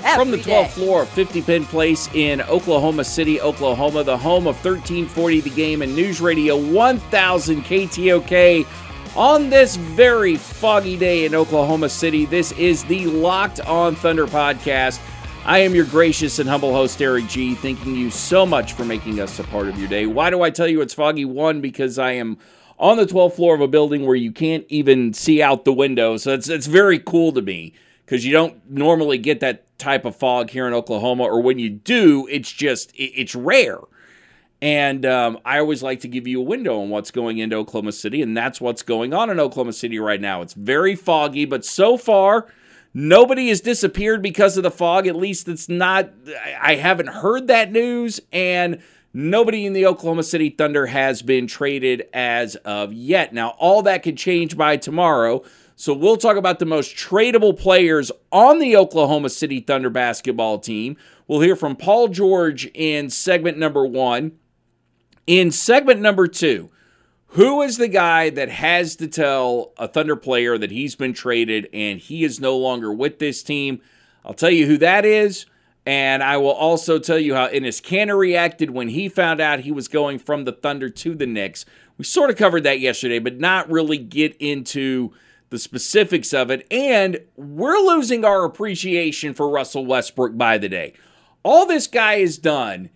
from the 12th 12th floor of 50 Penn Place in Oklahoma City, Oklahoma, the home of 1340 The Game and News Radio 1000 KTOK. On this very foggy day in Oklahoma City, this is the Locked On Thunder podcast. I am your gracious and humble host, Eric G. Thanking you so much for making us a part of your day. Why do I tell you it's foggy? One, because I am on the 12th floor of a building where you can't even see out the window. So it's, it's very cool to me because you don't normally get that type of fog here in Oklahoma, or when you do, it's just it, it's rare. And um, I always like to give you a window on what's going into Oklahoma City, and that's what's going on in Oklahoma City right now. It's very foggy, but so far, nobody has disappeared because of the fog. At least it's not. I haven't heard that news, and nobody in the Oklahoma City Thunder has been traded as of yet. Now, all that could change by tomorrow. So we'll talk about the most tradable players on the Oklahoma City Thunder basketball team. We'll hear from Paul George in segment number one. In segment number two, who is the guy that has to tell a Thunder player that he's been traded and he is no longer with this team? I'll tell you who that is. And I will also tell you how Enes Kanter reacted when he found out he was going from the Thunder to the Knicks. We sort of covered that yesterday, but not really get into the specifics of it, and we're losing our appreciation for Russell Westbrook by the day. All this guy has done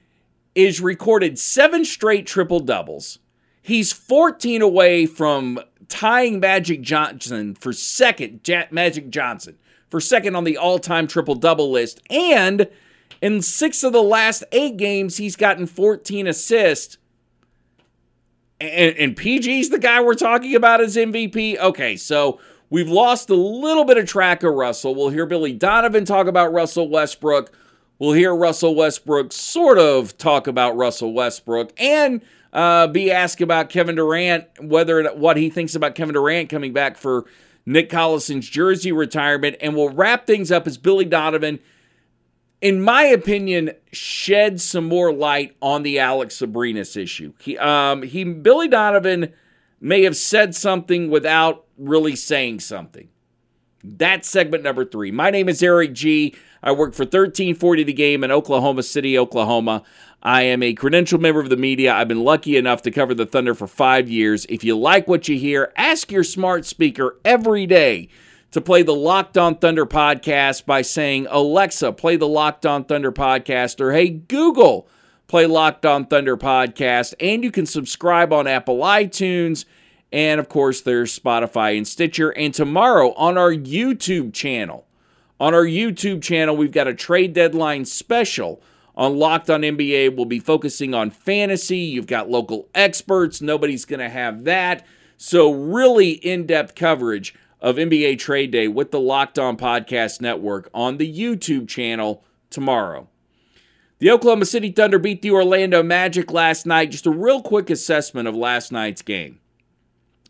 is recorded seven straight triple doubles. He's 14 away from tying Magic Johnson for second, Magic Johnson, for second on the all time triple double list. And in six of the last eight games, he's gotten 14 assists and, and PG's the guy we're talking about as MVP. Okay, so we've lost a little bit of track of Russell. We'll hear Billy Donovan talk about Russell Westbrook. We'll hear Russell Westbrook sort of talk about Russell Westbrook and uh, be asked about Kevin Durant, whether what he thinks about Kevin Durant coming back for Nick Collison's jersey retirement. And we'll wrap things up as Billy Donovan in my opinion, shed some more light on the Alex Abrines issue. He, um, he, Billy Donovan may have said something without really saying something. That's segment number three. My name is Eric G. I work for 1340 The Game in Oklahoma City, Oklahoma. I am a credentialed member of the media. I've been lucky enough to cover the Thunder for five years. If you like what you hear, ask your smart speaker every day to play the Locked On Thunder podcast by saying, Alexa, play the Locked On Thunder podcast, or hey, Google, play Locked On Thunder podcast, and you can subscribe on Apple iTunes. And of course, there's Spotify and Stitcher. And tomorrow on our YouTube channel, on our YouTube channel, we've got a trade deadline special on Locked On NBA. We'll be focusing on fantasy. You've got local experts. Nobody's going to have that. So, really in depth coverage of NBA Trade Day with the Locked On Podcast Network on the YouTube channel tomorrow. The Oklahoma City Thunder beat the Orlando Magic last night. Just a real quick assessment of last night's game.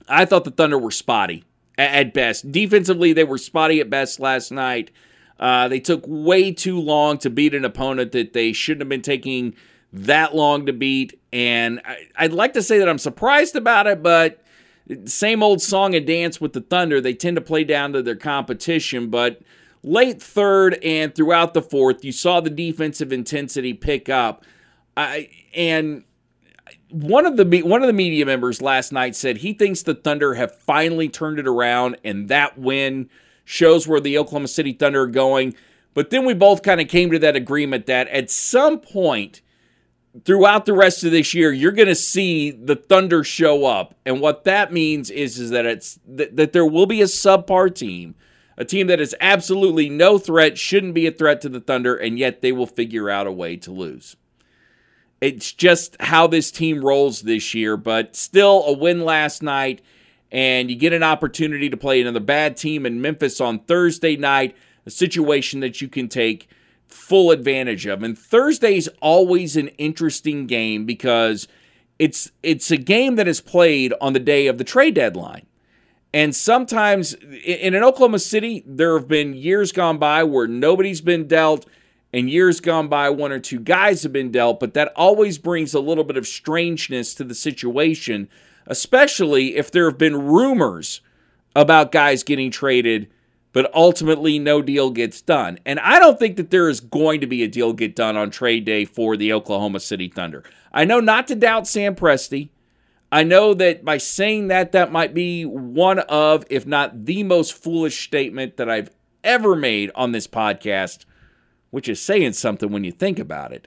I thought the Thunder were spotty at best. Defensively, they were spotty at best last night. Uh, they took way too long to beat an opponent that they shouldn't have been taking that long to beat. And I, would like to say that I'm surprised about it, but same old song and dance with the Thunder. They tend to play down to their competition, but late third and throughout the fourth, you saw the defensive intensity pick up. I, and one of the one of the media members last night said he thinks the Thunder have finally turned it around, and that win shows where the Oklahoma City Thunder are going. But then we both kind of came to that agreement that at some point throughout the rest of this year, you're going to see the Thunder show up, and what that means is is that it's that, that there will be a subpar team, a team that is absolutely no threat, shouldn't be a threat to the Thunder, and yet they will figure out a way to lose. It's just how this team rolls this year, but still a win last night, and you get an opportunity to play another bad team in Memphis on Thursday night, a situation that you can take full advantage of. And Thursday's always an interesting game because it's it's a game that is played on the day of the trade deadline. And sometimes in an Oklahoma City, there have been years gone by where nobody's been dealt and years gone by, one or two guys have been dealt, but that always brings a little bit of strangeness to the situation, especially if there have been rumors about guys getting traded, but ultimately no deal gets done. And I don't think that there is going to be a deal get done on trade day for the Oklahoma City Thunder. I know not to doubt Sam Presti. I know that by saying that, that might be one of, if not the most foolish statement that I've ever made on this podcast which is saying something when you think about it.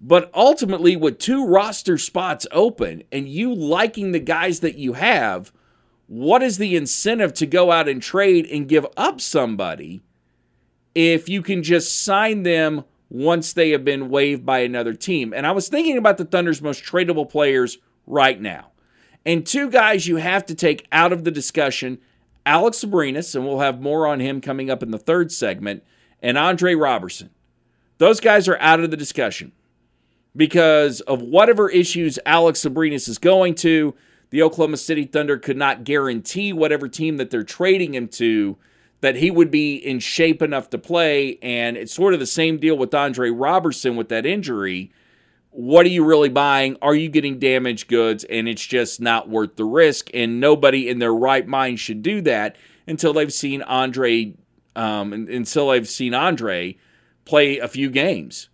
But ultimately, with two roster spots open and you liking the guys that you have, what is the incentive to go out and trade and give up somebody if you can just sign them once they have been waived by another team? And I was thinking about the Thunder's most tradable players right now. And two guys you have to take out of the discussion Alex Abrines, and we'll have more on him coming up in the third segment and Andre Roberson. Those guys are out of the discussion because of whatever issues Alex Abrines is going to. The Oklahoma City Thunder could not guarantee whatever team that they're trading him to that he would be in shape enough to play. And it's sort of the same deal with Andre Roberson with that injury. What are you really buying? Are you getting damaged goods? And it's just not worth the risk. And nobody in their right mind should do that until they've seen Andre um, until I've seen Andre play a few games.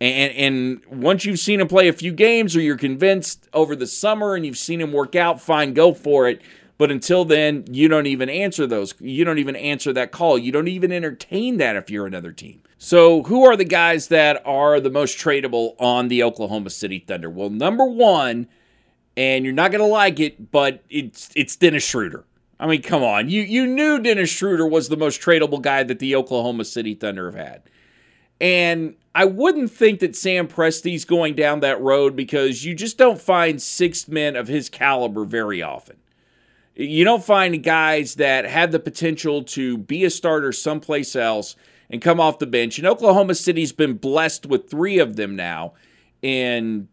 And, and once you've seen him play a few games or you're convinced over the summer and you've seen him work out, fine, go for it. But until then, you don't even answer those. You don't even answer that call. You don't even entertain that if you're another team. So, who are the guys that are the most tradable on the Oklahoma City Thunder? Well, number one, and you're not going to like it, but it's it's Dennis Schroeder. I mean, come on. You you knew Dennis Schroeder was the most tradable guy that the Oklahoma City Thunder have had. And I wouldn't think that Sam Presti's going down that road because you just don't find sixth men of his caliber very often. You don't find guys that have the potential to be a starter someplace else and come off the bench. And Oklahoma City's been blessed with three of them now in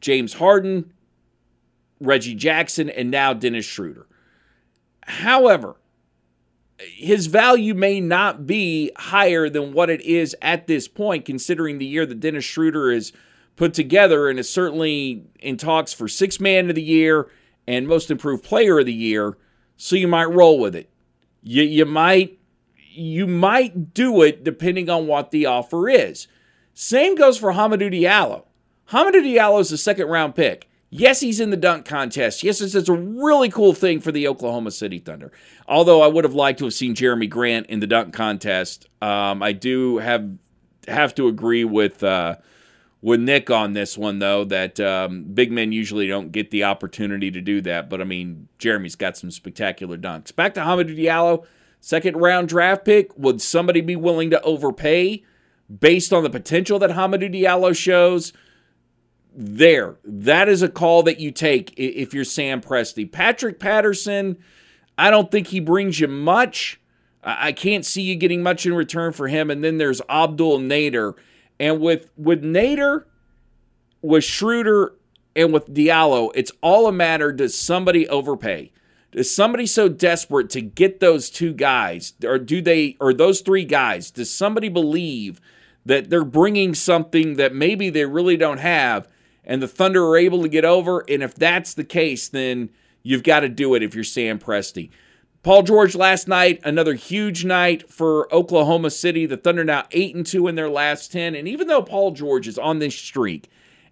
James Harden, Reggie Jackson, and now Dennis Schroeder. However, his value may not be higher than what it is at this point, considering the year that Dennis Schroeder is put together and is certainly in talks for six man of the year and most improved player of the year. So you might roll with it. You, you might you might do it depending on what the offer is. Same goes for Hamidou Diallo. Hamidou Diallo is a second round pick. Yes, he's in the dunk contest. Yes, it's, a really cool thing for the Oklahoma City Thunder. Although I would have liked to have seen Jerami Grant in the dunk contest. Um, I do have have to agree with uh, with Nick on this one, though, that um, big men usually don't get the opportunity to do that. But I mean, Jerami's got some spectacular dunks. Back to Hamidou Diallo, second round draft pick. Would somebody be willing to overpay based on the potential that Hamidou Diallo shows? There, that is a call that you take if you're Sam Presti. Patrick Patterson, I don't think he brings you much. I can't see you getting much in return for him. And then there's Abdul Nader and with with Nader, with Schroeder, and with Diallo, it's all a matter does somebody overpay? Is somebody so desperate to get those two guys, or do they, or those three guys, does somebody believe that they're bringing something that maybe they really don't have, and the Thunder are able to get over? And if that's the case, then you've got to do it if you're Sam Presti. Paul George last night, another huge night for Oklahoma City. The Thunder now 8 and 2 in their last 10. And even though Paul George is on this streak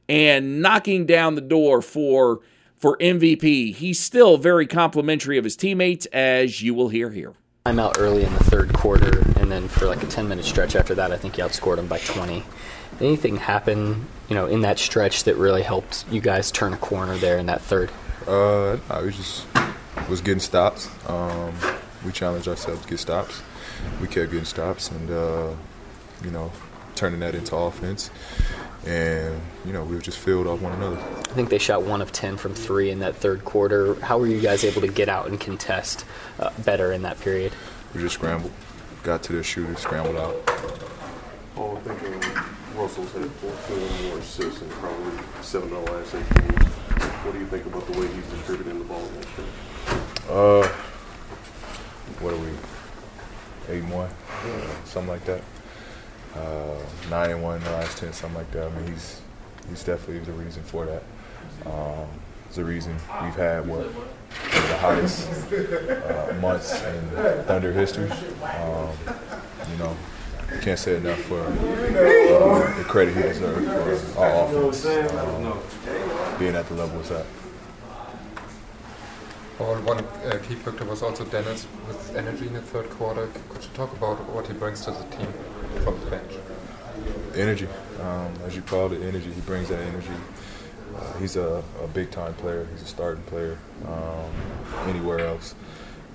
and knocking down the door for for MVP, he's still very complimentary of his teammates as you will hear here. I'm out early in the third quarter and then for like a 10 minute stretch after that I think he outscored them by 20. Anything happen, you know, in that stretch that really helped you guys turn a corner there in that third? Uh, I was just was getting stops. Um, we challenged ourselves to get stops. We kept getting stops, and uh, you know, turning that into offense. And you know, we were just filled off one another. I think they shot one of ten from three in that third quarter. How were you guys able to get out and contest uh, better in that period? We just scrambled, got to the shooter, scrambled out. Oh, I think Russell's had 14 more assists in probably seven of the last eight games. What do you think about the way he's distributing the ball this year? Uh, what are we? Eight and one, yeah. something like that. Uh, nine and one in the last ten, something like that. I mean, he's he's definitely the reason for that. Um, it's the reason we've had what one of the hottest uh, months in Thunder history. Um, you know, can't say enough for uh, the credit he deserves for our offense um, being at the level it's at. Well, one uh, key factor was also Dennis with energy in the third quarter. Could you talk about what he brings to the team from the bench? Energy, um, as you called it, energy. He brings that energy. Uh, he's a, a, big time player. He's a starting player um, anywhere else.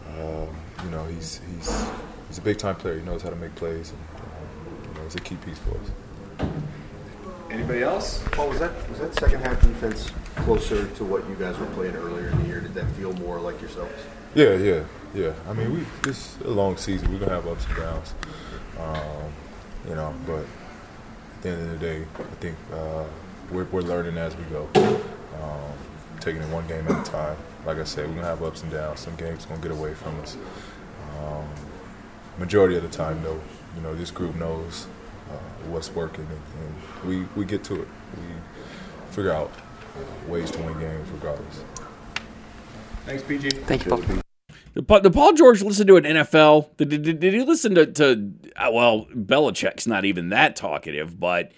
Uh, you know, he's he's he's a big time player. He knows how to make plays, and you know, a key piece for us. Anybody else? Paul, was that was that second half defense closer to what you guys were playing earlier in the year? Did that feel more like yourselves? Yeah, yeah, yeah. I mean, we it's a long season. We're gonna have ups and downs, um, you know. But at the end of the day, I think uh, we're, we're learning as we go, um, taking it one game at a time. Like I said, we're gonna have ups and downs. Some games gonna get away from us. Um, majority of the time, though, you know, this group knows what's working, and, and, we, we get to it. We figure out ways to win games regardless. Thanks, PG. Thank you, Paul. The, the Paul George listen to an NFL? Did, did, did he listen to, to, uh, well, Belichick's not even that talkative, but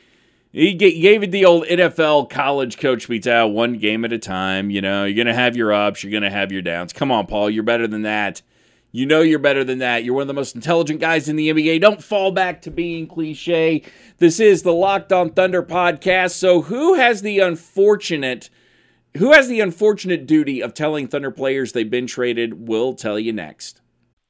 he gave it the old NFL college coach speech out one game at a time. You know, you're going to have your ups, you're going to have your downs. Come on, Paul, you're better than that. You know you're better than that. You're one of the most intelligent guys in the NBA. Don't fall back to being cliche. This is the Locked On Thunder podcast. So, who has the unfortunate who has the unfortunate duty of telling Thunder players they've been traded? We'll tell you next.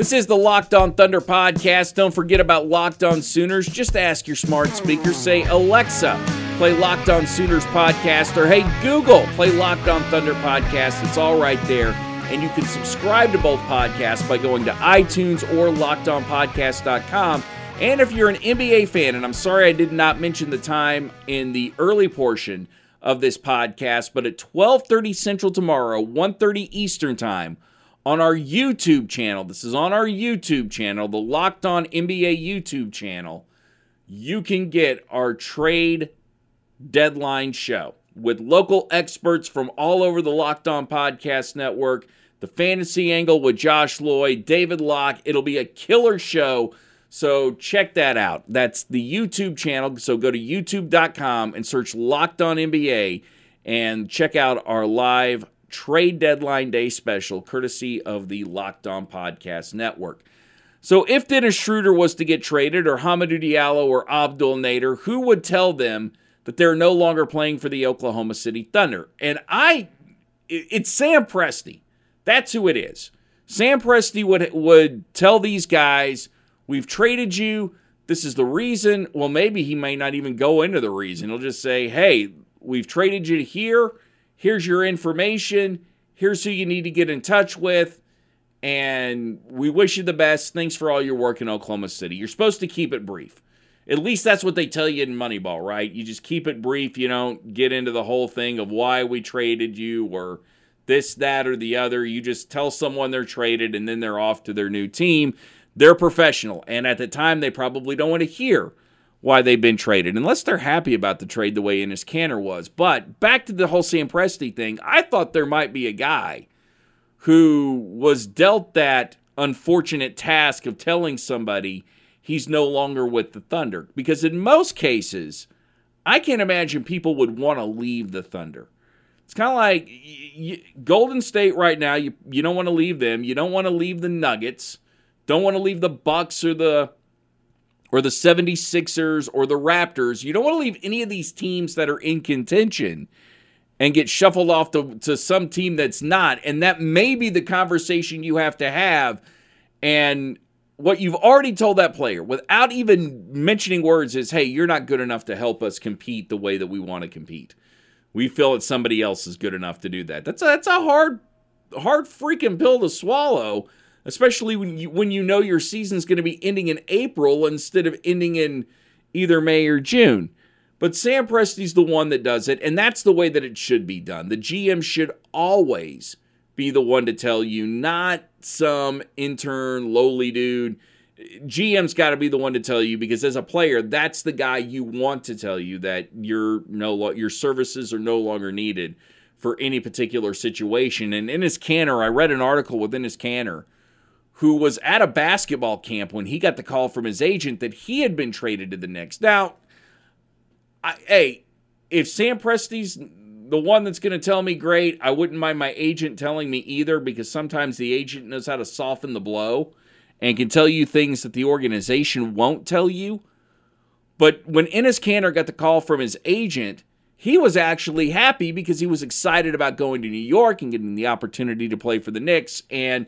This is the Locked On Thunder podcast. Don't forget about Locked On Sooners. Just ask your smart speaker, say, Alexa, play Locked On Sooners podcast, or hey, Google, play Locked On Thunder podcast. It's all right there. And you can subscribe to both podcasts by going to iTunes or lockedonpodcast.com. And if you're an NBA fan, and I'm sorry I did not mention the time in the early portion of this podcast, but at 12:30 Central tomorrow, 1:30 Eastern time, on our YouTube channel. This is on our YouTube channel, the Locked On NBA YouTube channel. You can get our trade deadline show with local experts from all over the Locked On Podcast Network, the fantasy angle with Josh Lloyd, David Locke. It'll be a killer show. So check that out. That's the YouTube channel. So go to youtube.com and search Locked On NBA and check out our live trade deadline day special, courtesy of the Locked On Podcast Network. So, if Dennis Schroeder was to get traded, or Hamidou Diallo, or Abdul Nader, who would tell them that they're no longer playing for the Oklahoma City Thunder? And I, it's Sam Presti. That's who it is. Sam Presti would would tell these guys, "We've traded you. This is the reason." Well, maybe he may not even go into the reason. He'll just say, "Hey, we've traded you here." Here's your information, here's who you need to get in touch with, and we wish you the best. Thanks for all your work in Oklahoma City. You're supposed to keep it brief. At least that's what they tell you in Moneyball, right? You just keep it brief. You don't get into the whole thing of why we traded you or this, that, or the other. You just tell someone they're traded and then they're off to their new team. They're professional. And at the time, they probably don't want to hear why they've been traded, unless they're happy about the trade the way Enes Kanter was. But back to the whole Sam Presti thing, I thought there might be a guy who was dealt that unfortunate task of telling somebody he's no longer with the Thunder. Because in most cases, I can't imagine people would want to leave the Thunder. It's kind of like Golden State right now. You you don't want to leave them. You don't want to leave the Nuggets. Don't want to leave the Bucks or the or the 76ers or the Raptors. You don't want to leave any of these teams that are in contention and get shuffled off to, to some team that's not. And that may be the conversation you have to have. And what you've already told that player without even mentioning words is hey, you're not good enough to help us compete the way that we want to compete. We feel that somebody else is good enough to do that. That's a, that's a hard, hard freaking pill to swallow especially when you when you know your season's going to be ending in April instead of ending in either May or June. But Sam Presti's the one that does it, and that's the way that it should be done. The GM should always be the one to tell you, not some intern, lowly dude. GM's got to be the one to tell you because as a player, that's the guy you want to tell you that your no your services are no longer needed for any particular situation. And Enes Kanter, I read an article with Enes Kanter who was at a basketball camp when he got the call from his agent that he had been traded to the Knicks. Now, I, hey, if Sam Presti's the one that's going to tell me, great, I wouldn't mind my agent telling me either because sometimes the agent knows how to soften the blow and can tell you things that the organization won't tell you. But when Enes Kanter got the call from his agent, he was actually happy because he was excited about going to New York and getting the opportunity to play for the Knicks. And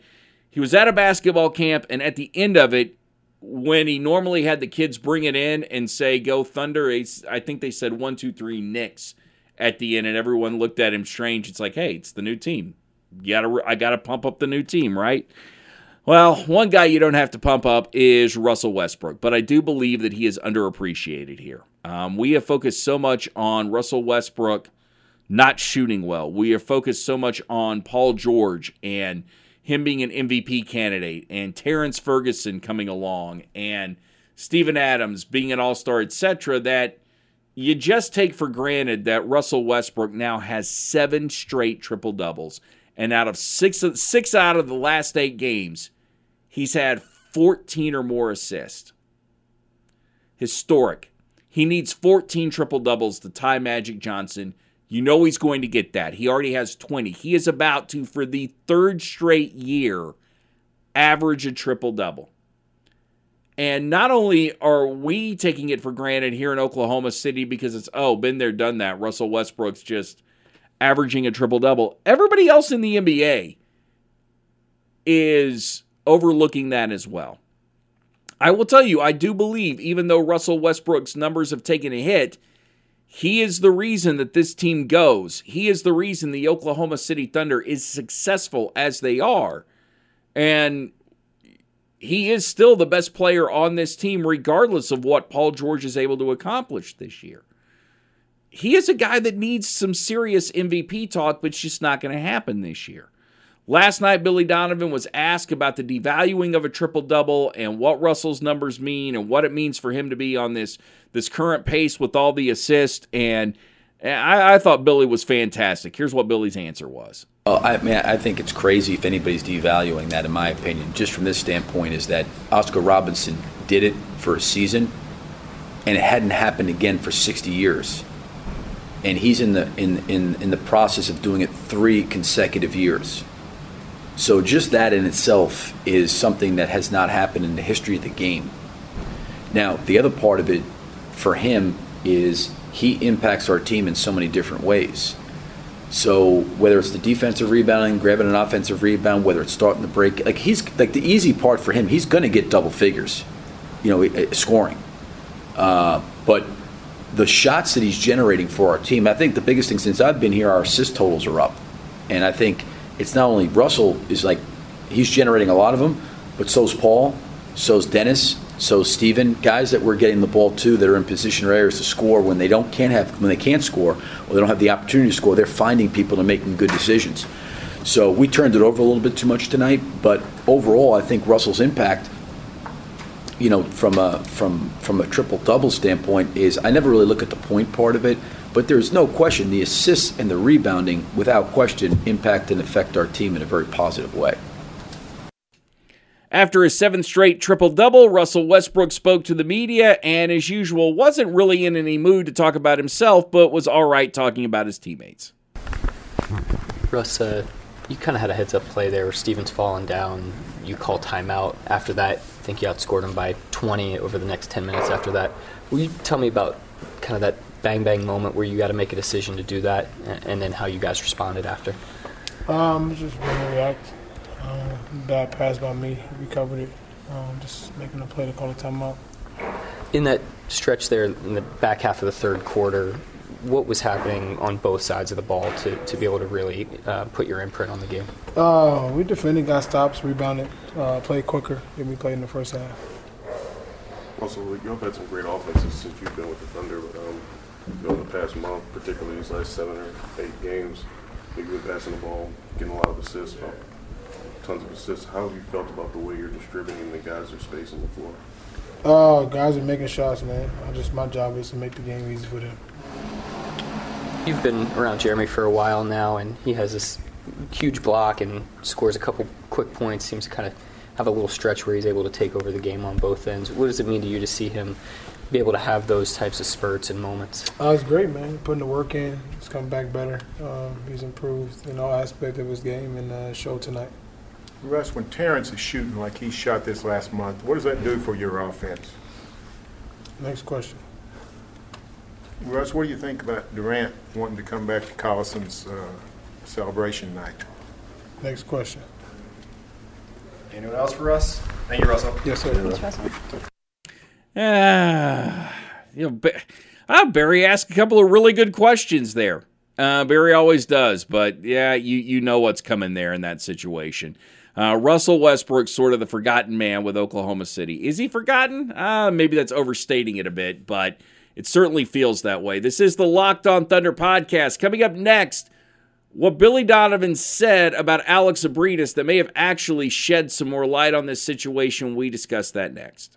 he was at a basketball camp, and at the end of it, when he normally had the kids bring it in and say, Go Thunder, I think they said one, two, three, Knicks at the end, and everyone looked at him strange. It's like, hey, it's the new team. You gotta, I got to pump up the new team, right? Well, one guy you don't have to pump up is Russell Westbrook, but I do believe that he is underappreciated here. Um, we have focused so much on Russell Westbrook not shooting well. We have focused so much on Paul George and him being an MVP candidate and Terrence Ferguson coming along and Steven Adams being an all star, etc., that you just take for granted that Russell Westbrook now has seven straight triple doubles. And out of six, six out of the last eight games, he's had 14 or more assists. Historic. He needs 14 triple doubles to tie Magic Johnson you know he's going to get that. He already has 20. He is about to, for the third straight year, average a triple double. And not only are we taking it for granted here in Oklahoma City because it's, oh, been there, done that. Russell Westbrook's just averaging a triple double. Everybody else in the NBA is overlooking that as well. I will tell you, I do believe, even though Russell Westbrook's numbers have taken a hit, he is the reason that this team goes. He is the reason the Oklahoma City Thunder is successful as they are. And he is still the best player on this team, regardless of what Paul George is able to accomplish this year. He is a guy that needs some serious MVP talk, but it's just not going to happen this year. Last night, Billy Donovan was asked about the devaluing of a triple double and what Russell's numbers mean and what it means for him to be on this this current pace with all the assists. And I, I thought Billy was fantastic. Here's what Billy's answer was. Oh, I mean, I think it's crazy if anybody's devaluing that. In my opinion, just from this standpoint, is that Oscar Robertson did it for a season, and it hadn't happened again for 60 years and he's in the in, in in the process of doing it three consecutive years. So just that in itself is something that has not happened in the history of the game. Now, the other part of it for him is he impacts our team in so many different ways. So whether it's the defensive rebounding, grabbing an offensive rebound, whether it's starting the break, like he's like the easy part for him, he's going to get double figures, you know, eh, scoring. Uh, but the shots that he's generating for our team, I think the biggest thing since I've been here, our assist totals are up, and I think it's not only Russell is like he's generating a lot of them, but so's Paul, so's Dennis, so's Steven, guys that we're getting the ball to that are in position or areas to score when they don't can't have when they can't score or they don't have the opportunity to score, they're finding people and making good decisions. So we turned it over a little bit too much tonight, but overall, I think Russell's impact you know, from a from from a triple double standpoint, is I never really look at the point part of it, but there's no question the assists and the rebounding, without question, impact and affect our team in a very positive way. After his seventh straight triple double, Russell Westbrook spoke to the media and, as usual, wasn't really in any mood to talk about himself, but was all right talking about his teammates. Russ, uh, you kind of had a heads up play there where Steven's falling down. You call timeout. After that, I think you outscored him by 20 over the next 10 minutes after that. Will you tell me about kind of that bang bang moment where you got to make a decision to do that and then how you guys responded after? Um, just going to react. Um, bad pass by me. Recovered it. Um, just making a play to call a timeout. In that stretch there in the back half of the third quarter, what was happening on both sides of the ball to, to be able to really uh, put your imprint on the game? Uh, we defended, got stops, rebounded, uh, played quicker than we played in the first half. Also, y'all had some great offenses since you've been with the Thunder. Um, you know, the past month, particularly these last seven or eight games, you've been passing the ball, getting a lot of assists, tons of assists. How have you felt about the way you're distributing the guys are spacing the floor? Uh, guys are making shots, man. I just my job is to make the game easy for them. You've been around Jerami for a while now, and he has this huge block and scores a couple quick points. Seems to kind of have a little stretch where he's able to take over the game on both ends. What does it mean to you to see him be able to have those types of spurts and moments? Uh, it's great, man. Putting the work in, he's come back better. Um, he's improved in all aspects of his game and uh, showed tonight. Russ, when Terrence is shooting like he shot this last month, what does that do for your offense? Next question. Russ, what do you think about Durant wanting to come back to Collison's uh, celebration night? Next question. Anyone else for us? Thank you, Russell. Yes, sir. Russell. Ah, you know, ah, Barry asked a couple of really good questions there. Uh, Barry always does, but yeah, you you know what's coming there in that situation. Uh, Russell Westbrook, sort of the forgotten man with Oklahoma City. Is he forgotten? Uh, maybe that's overstating it a bit, but it certainly feels that way. This is the Locked On Thunder podcast. Coming up next, what Billy Donovan said about Alex Abrines that may have actually shed some more light on this situation. We discuss that next.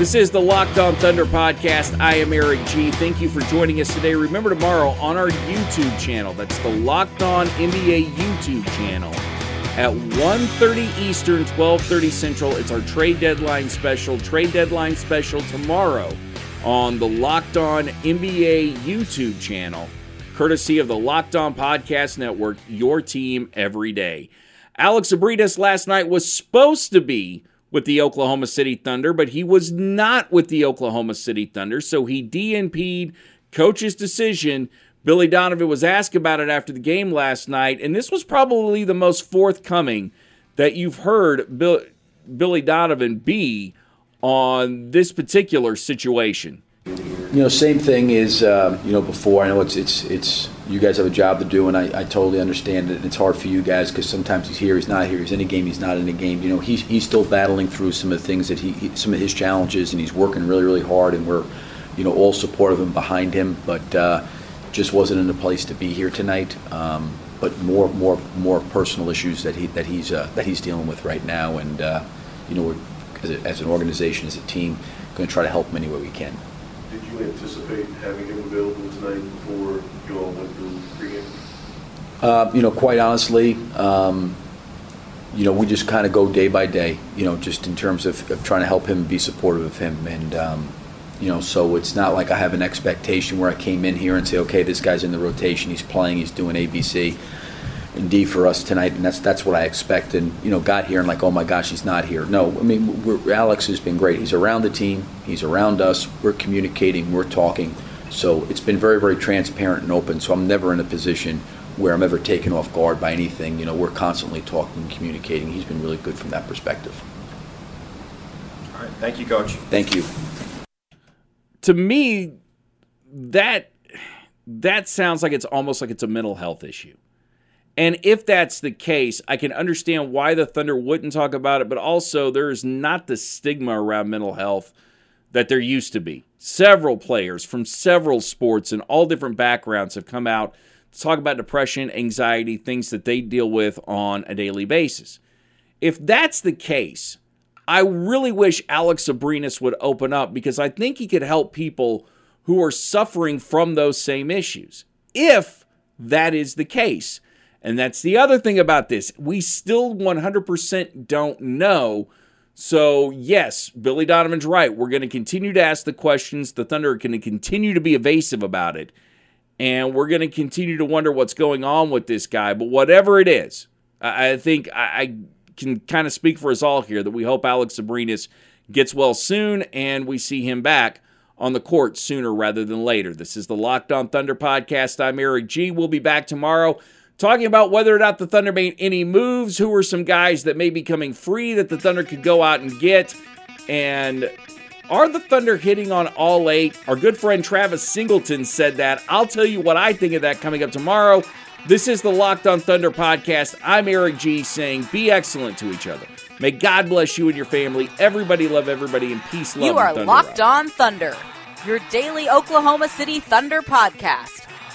This is the Locked On Thunder podcast. I am Eric G. Thank you for joining us today. Remember tomorrow on our YouTube channel, that's the Locked On NBA YouTube channel, at 1.30 Eastern, 12.30 Central. It's our trade deadline special. Trade deadline special tomorrow on the Locked On NBA YouTube channel, courtesy of the Locked On Podcast Network, your team every day. Alex Abrines last night was supposed to be with the Oklahoma City Thunder, but he was not with the Oklahoma City Thunder, so he DNP'd coach's decision. Billy Donovan was asked about it after the game last night, and this was probably the most forthcoming that you've heard Bill, Billy Donovan be on this particular situation. You know, same thing is uh, you know before. I know it's it's it's you guys have a job to do, and I, I totally understand it. And It's hard for you guys because sometimes he's here, he's not here, he's in a game, he's not in a game. You know, he's he's still battling through some of the things that he, he some of his challenges, and he's working really really hard, and we're you know all supportive and behind him, but uh, just wasn't in a place to be here tonight. Um, but more more more personal issues that he that he's uh, that he's dealing with right now, and uh, you know, as, a, as an organization, as a team, going to try to help him any way we can. Anticipate having him available tonight before you all went through pregame? Uh, you know, quite honestly, um, you know, we just kind of go day by day, you know, just in terms of, of trying to help him and be supportive of him. And, um, you know, so it's not like I have an expectation where I came in here and say, okay, this guy's in the rotation, he's playing, he's doing ABC and D for us tonight, and that's that's what I expect. And you know, got here and like, oh my gosh, he's not here. No, I mean, we're, Alex has been great. He's around the team, he's around us. We're communicating, we're talking. So it's been very, very transparent and open. So I'm never in a position where I'm ever taken off guard by anything. You know, we're constantly talking, communicating. He's been really good from that perspective. All right, thank you, Coach. Thank you. To me, that that sounds like it's almost like it's a mental health issue. And if that's the case, I can understand why the Thunder wouldn't talk about it, but also there's not the stigma around mental health that there used to be. Several players from several sports and all different backgrounds have come out to talk about depression, anxiety, things that they deal with on a daily basis. If that's the case, I really wish Alex Abrines would open up because I think he could help people who are suffering from those same issues. If that is the case. And that's the other thing about this. We still 100% don't know. So, yes, Billy Donovan's right. We're going to continue to ask the questions. The Thunder are going to continue to be evasive about it. And we're going to continue to wonder what's going on with this guy. But whatever it is, I think I can kind of speak for us all here that we hope Alex Abrines gets well soon and we see him back on the court sooner rather than later. This is the Locked On Thunder podcast. I'm Eric G. We'll be back tomorrow talking about whether or not the Thunder made any moves, who were some guys that may be coming free that the Thunder could go out and get, and are the Thunder hitting on all eight? Our good friend Travis Singleton said that. I'll tell you what I think of that coming up tomorrow. This is the Locked on Thunder podcast. I'm Eric G saying be excellent to each other. May God bless you and your family. Everybody love everybody and peace, love. You are Locked on Thunder, your daily Oklahoma City Thunder podcast